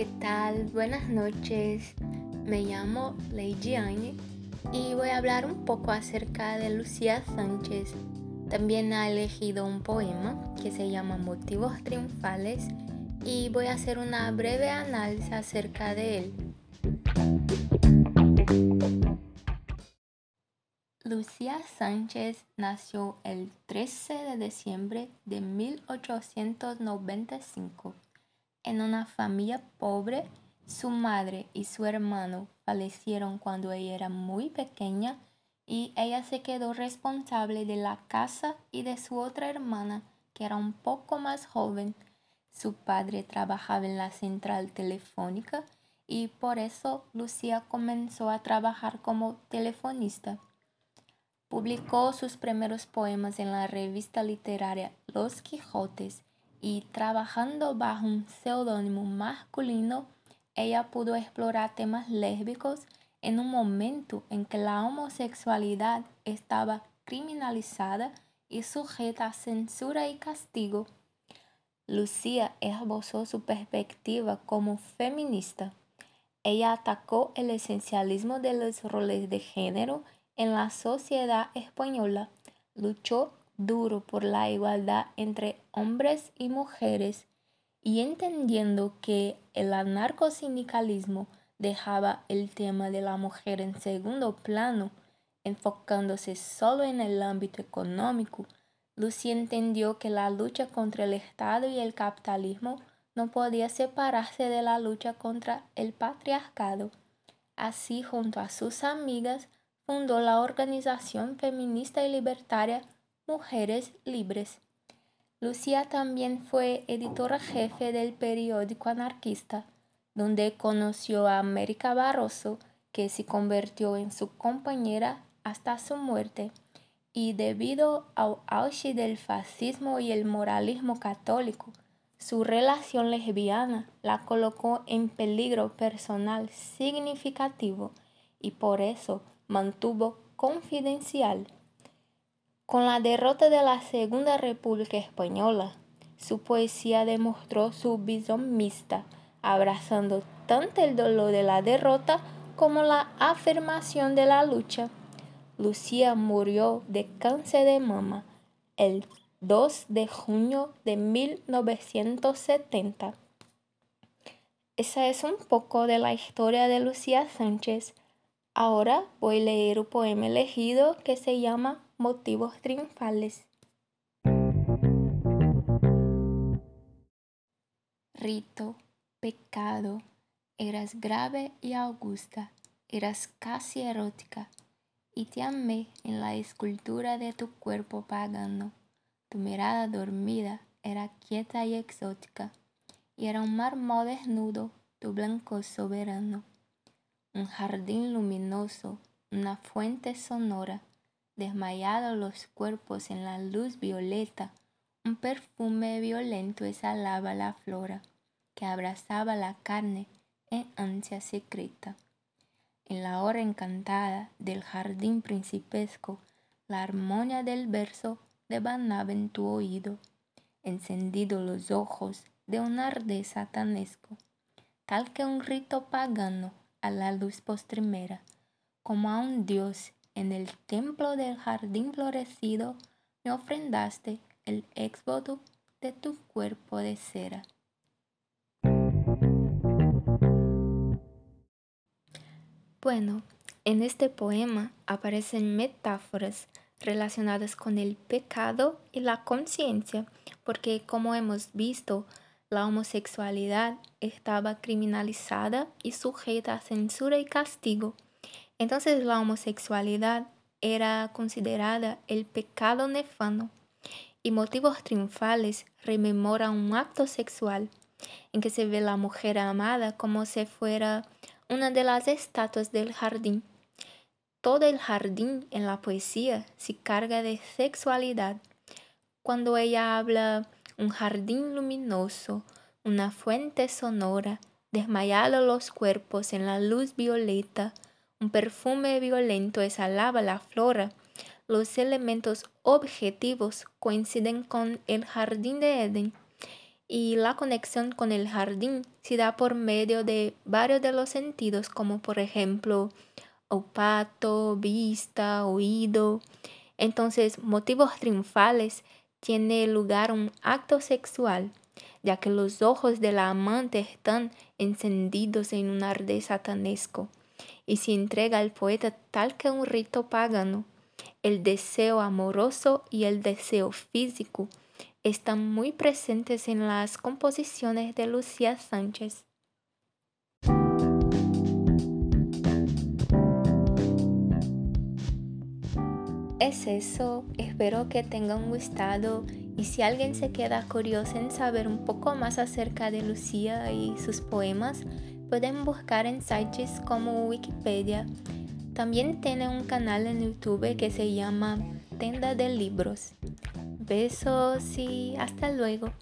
¿qué tal? Buenas noches. Me llamo Lady Anne y voy a hablar un poco acerca de Lucía Sánchez. También ha elegido un poema que se llama Motivos Triunfales y voy a hacer una breve análisis acerca de él. Lucía Sánchez nació el 13 de diciembre de 1895 en una familia pobre. Su madre y su hermano fallecieron cuando ella era muy pequeña y ella se quedó responsable de la casa y de su otra hermana, que era un poco más joven. Su padre trabajaba en la central telefónica y por eso Lucía comenzó a trabajar como telefonista. Publicó sus primeros poemas en la revista literaria Los Quijotes y trabajando bajo un seudónimo masculino, ella pudo explorar temas lésbicos en un momento en que la homosexualidad estaba criminalizada y sujeta a censura y castigo. Lucía esbozó su perspectiva como feminista. Ella atacó el esencialismo de los roles de género en la sociedad española, luchó duro por la igualdad entre hombres y mujeres y entendiendo que el anarcosindicalismo dejaba el tema de la mujer en segundo plano, enfocándose solo en el ámbito económico, Lucy entendió que la lucha contra el Estado y el capitalismo no podía separarse de la lucha contra el patriarcado. Así, junto a sus amigas, fundó la organización feminista y libertaria Mujeres Libres. Lucía también fue editora jefe del periódico anarquista, donde conoció a América Barroso, que se convirtió en su compañera hasta su muerte, y debido al auge del fascismo y el moralismo católico, su relación lesbiana la colocó en peligro personal significativo y por eso mantuvo confidencial. Con la derrota de la Segunda República Española, su poesía demostró su visión mixta, abrazando tanto el dolor de la derrota como la afirmación de la lucha. Lucía murió de cáncer de mama el 2 de junio de 1970. Esa es un poco de la historia de Lucía Sánchez, Ahora voy a leer un poema elegido que se llama Motivos Triunfales. Rito, pecado, eras grave y augusta, eras casi erótica, y te amé en la escultura de tu cuerpo pagano. Tu mirada dormida era quieta y exótica, y era un mármol desnudo, tu blanco soberano. Un jardín luminoso, una fuente sonora, desmayados los cuerpos en la luz violeta, un perfume violento exhalaba la flora que abrazaba la carne en ansia secreta. En la hora encantada del jardín principesco, la armonía del verso devanaba en tu oído, encendidos los ojos de un arde satanesco, tal que un rito pagano a la luz postrimera, como a un Dios en el templo del jardín florecido, me ofrendaste el exvoto de tu cuerpo de cera. Bueno, en este poema aparecen metáforas relacionadas con el pecado y la conciencia, porque como hemos visto, la homosexualidad estaba criminalizada y sujeta a censura y castigo. Entonces la homosexualidad era considerada el pecado nefano y motivos triunfales rememora un acto sexual en que se ve la mujer amada como si fuera una de las estatuas del jardín. Todo el jardín en la poesía se carga de sexualidad. Cuando ella habla un jardín luminoso, una fuente sonora, desmayados los cuerpos en la luz violeta, un perfume violento exhalaba la flora. Los elementos objetivos coinciden con el jardín de Edén y la conexión con el jardín se da por medio de varios de los sentidos, como por ejemplo olfato, vista, oído. Entonces, motivos triunfales tiene lugar un acto sexual, ya que los ojos de la amante están encendidos en un arde satanesco, y se entrega al poeta tal que un rito pagano. El deseo amoroso y el deseo físico están muy presentes en las composiciones de Lucía Sánchez. Es eso, espero que tengan gustado y si alguien se queda curioso en saber un poco más acerca de Lucía y sus poemas, pueden buscar en sites como Wikipedia. También tiene un canal en YouTube que se llama Tenda de Libros. Besos y hasta luego.